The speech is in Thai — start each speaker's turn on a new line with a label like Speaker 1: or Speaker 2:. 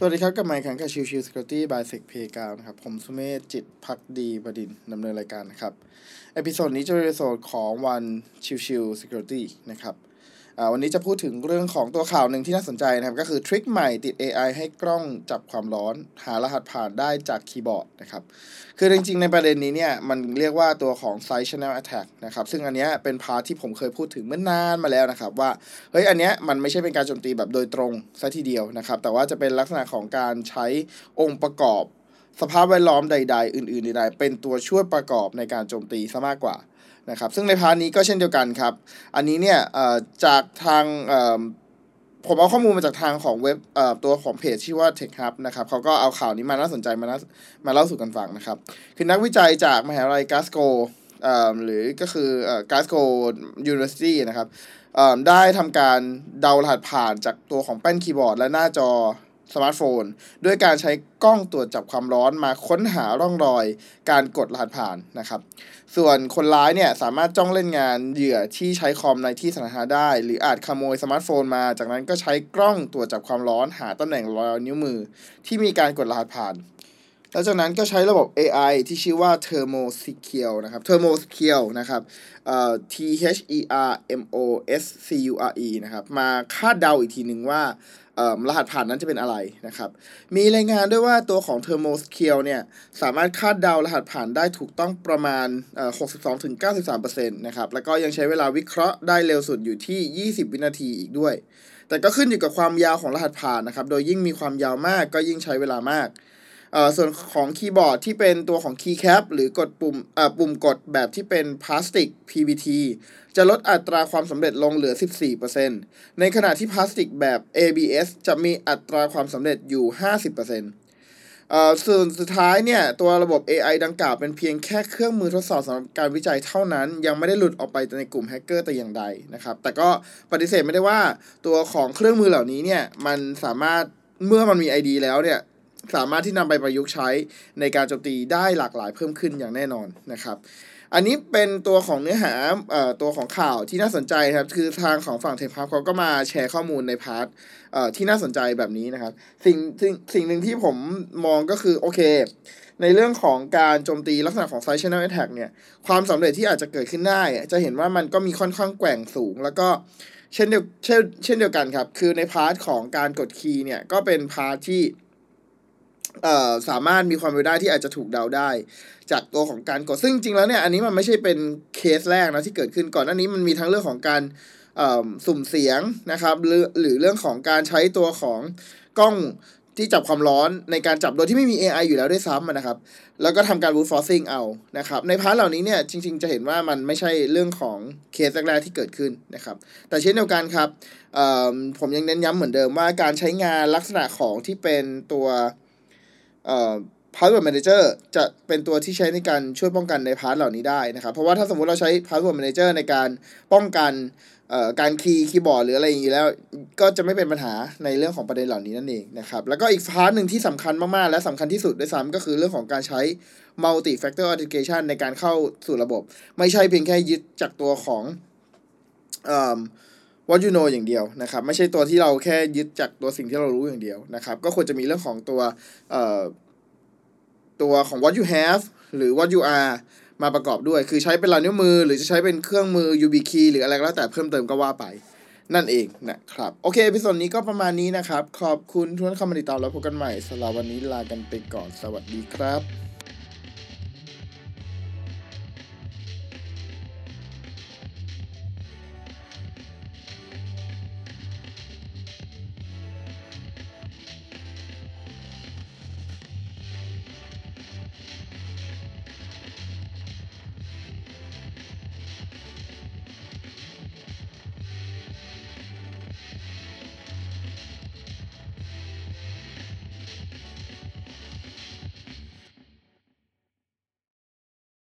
Speaker 1: สวัสดีครับ กลับมาอีกครั้งกับ Chill Chill Security by SecPlayground นะครับ ผมสุเมธจิตภักดีบดินทร์ดำเนินรายการนะครับ episode นี้จะเป็น episode ของวัน Chill Chill Security นะครับ วันนี้จะพูดถึงเรื่องของตัวข่าวหนึ่งที่น่าสนใจนะครับ ก็คือ trick ใหม่ติด AI ให้กล้องจับความร้อน หารหัสผ่านได้จากคีย์บอร์ดนะครับ คือจริงๆ ในประเด็นนี้เนี่ย มันเรียกว่าตัวของ side channel attack นะครับ ซึ่งอันเนี้ยเป็น part ที่ผมเคยพูดถึงเมื่อนานมาแล้วนะครับ ว่า เฮ้ย อันเนี้ยมันไม่ใช่เป็นการโจมตีแบบโดยตรงซะทีเดียวนะครับ แต่ว่าจะเป็นลักษณะของการใช้องค์ประกอบสภาพแวดล้อมใด ๆ อื่น ๆ ใด ๆ เป็นตัวช่วยประกอบในการโจมตีซะมากกว่า นะครับซึ่งในพาร์ทนี้ก็เช่นเดียวกันครับ อันนี้เนี่ยจากทางผมเอาข้อมูลมาจากทางของเว็บตัวของเพจชื่อว่า Tech Hub นะครับเขาก็เอาข่าวนี้มาน่าสนใจมาน่ามาเล่าสู่กันฟังนะครับ คือนักวิจัยจากมหาวิทยาลัยกาสโกหรือก็คือ Glasgow University นะครับได้ทำการเดารหัสผ่านจากตัวของแป้นคีย์บอร์ดและหน้าจอ สมาร์ทโฟน ด้วยการใช้กล้องตรวจจับความร้อนมาค้นหาร่องรอย การกดรหัสผ่านนะครับ ส่วนคนร้ายเนี่ยสามารถจ้องเล่นงานเหยื่อที่ใช้คอมในที่สาธารณะได้ หรืออาจขโมยสมาร์ทโฟนมา จากนั้นก็ใช้กล้องตรวจจับความร้อนหาตำแหน่งรอยนิ้วมือ ที่มีการกดรหัสผ่านแล้วจากนั้นก็ใช้ระบบ AI ที่ชื่อว่า Thermo Secure นะครับ Thermo Secure นะครับเอ่อ T H E R M O S C U R E นะครับ มาคาดเดาอีกทีหนึ่งว่า รหัสผ่านนั้นจะเป็นอะไรนะครับ มีรายงานด้วยว่าตัวของ Thermo Secure เนี่ยสามารถคาดเดารหัสผ่านได้ถูกต้องประมาณเอ่อ62-93%นะครับ แล้วก็ยังใช้เวลาวิเคราะห์ได้เร็วสุดอยู่ที่ 20 วินาทีอีกด้วย แต่ก็ขึ้นอยู่กับความยาวของรหัสผ่านนะครับ โดยยิ่งมีความยาวมากก็ยิ่งใช้เวลามาก ส่วนของคีย์บอร์ดที่เป็นตัวของ keycap หรือกดปุ่มปุ่มกดแบบที่เป็นพลาสติก PVT จะลดอัตราความสำเร็จลงเหลือ 14%ในขณะที่พลาสติกแบบ ABS จะมีอัตราความสำเร็จอยู่ 50%เอ่อส่วนสุดท้ายเนี่ย ตัวระบบ AI ดังกล่าวเป็นเพียงแค่เครื่องมือทดสอบสำหรับการวิจัยเท่านั้น ยังไม่ได้หลุดออกไปในกลุ่มแฮกเกอร์แต่อย่างใดนะครับ แต่ก็ปฏิเสธไม่ได้ว่าตัวของเครื่องมือเหล่านี้เนี่ย มันสามารถเมื่อมันมี ID แล้วเนี่ย สามารถที่นำไปประยุกต์ใช้ในการโจมตีได้หลากหลายเพิ่มขึ้นอย่างแน่นอนนะครับ อันนี้เป็นตัวของเนื้อหาออตัวของข่าวที่น่าสนใจครับ คือทางของฝั่ง Techhub เขาก็มาแชร์ข้อมูลใน part ที่น่าสนใจแบบนี้นะครับ สิ่งสิ่งสิ่งหนึ่งที่ผมมองก็คือโอเค ในเรื่องของการโจมตีลักษณะของ side channel attack เนี่ย ความสำเร็จที่อาจจะเกิดขึ้นได้ จะเห็นว่ามันก็มีค่อนข้างแกว่งสูง แล้วก็เช่นเดียวเช่นเช่นเดียวกันครับ คือใน part ของการกด key เนี่ยก็เป็น part ที่ เอ่อสามารถมีความเป็นไปได้ที่อาจจะถูกเดาได้ จากตัวของการกดซึ่งจริงๆแล้วเนี่ยอันนี้มันไม่ใช่เป็นเคสแรกนะที่เกิดขึ้นก่อนหน้านี้มันมีทั้งเรื่องของการสุ่มเสียงนะครับหรือหรือเรื่องของการใช้ตัวของกล้องที่จับความร้อนในการจับโดยที่ไม่มี AI อยู่แล้วด้วยซ้ำนะครับ แล้วก็ทำการ brute forcing เอานะครับ ใน part เหล่านี้เนี่ยจริง ๆ จะเห็นว่ามันไม่ใช่เรื่องของเคสแรกๆที่เกิดขึ้นนะครับ แต่เช่นเดียวกันครับผมยังเน้นย้ำเหมือนเดิมว่าการใช้งานลักษณะของที่เป็นตัว เอ่อ password manager จะเป็นตัวที่ใช้ในการช่วยป้องกันใน part เหล่านี้ได้นะครับ เพราะว่าถ้าสมมุติเราใช้ password manager ในการป้องกันการ key คีย์บอร์ดหรืออะไรอย่างนี้แล้ว ก็จะไม่เป็นปัญหาในเรื่องของประเด็นเหล่านี้นั่นเองนะครับ แล้วก็อีก part หนึ่งที่สำคัญมาก ๆ และสำคัญที่สุดด้วยซ้ำก็คือเรื่องของการใช้ multi factor authentication ในการเข้าสู่ระบบ ไม่ใช่เพียงแค่ยึดจากตัวของอ what you know อย่างเดียวนะครับ ไม่ใช่ตัวที่เราแค่ยึดจากตัวสิ่งที่เรารู้อย่างเดียวนะครับ ก็ควรจะมีเรื่องของตัวตัวของ what you have หรือ what you are มาประกอบด้วย คือใช้เป็นลายนิ้วมือ หรือจะใช้เป็นเครื่องมือ UB key หรืออะไรก็แล้วแต่เพิ่มเติมก็ว่าไป นั่นเองนะครับ โอเคพิสดนี้ก็ประมาณนี้นะครับ ขอบคุณทุกท่านเข้ามาติดตามแล้วพบกันใหม่สำหรับวันนี้ลากันไปก่อนสวัสดีครับ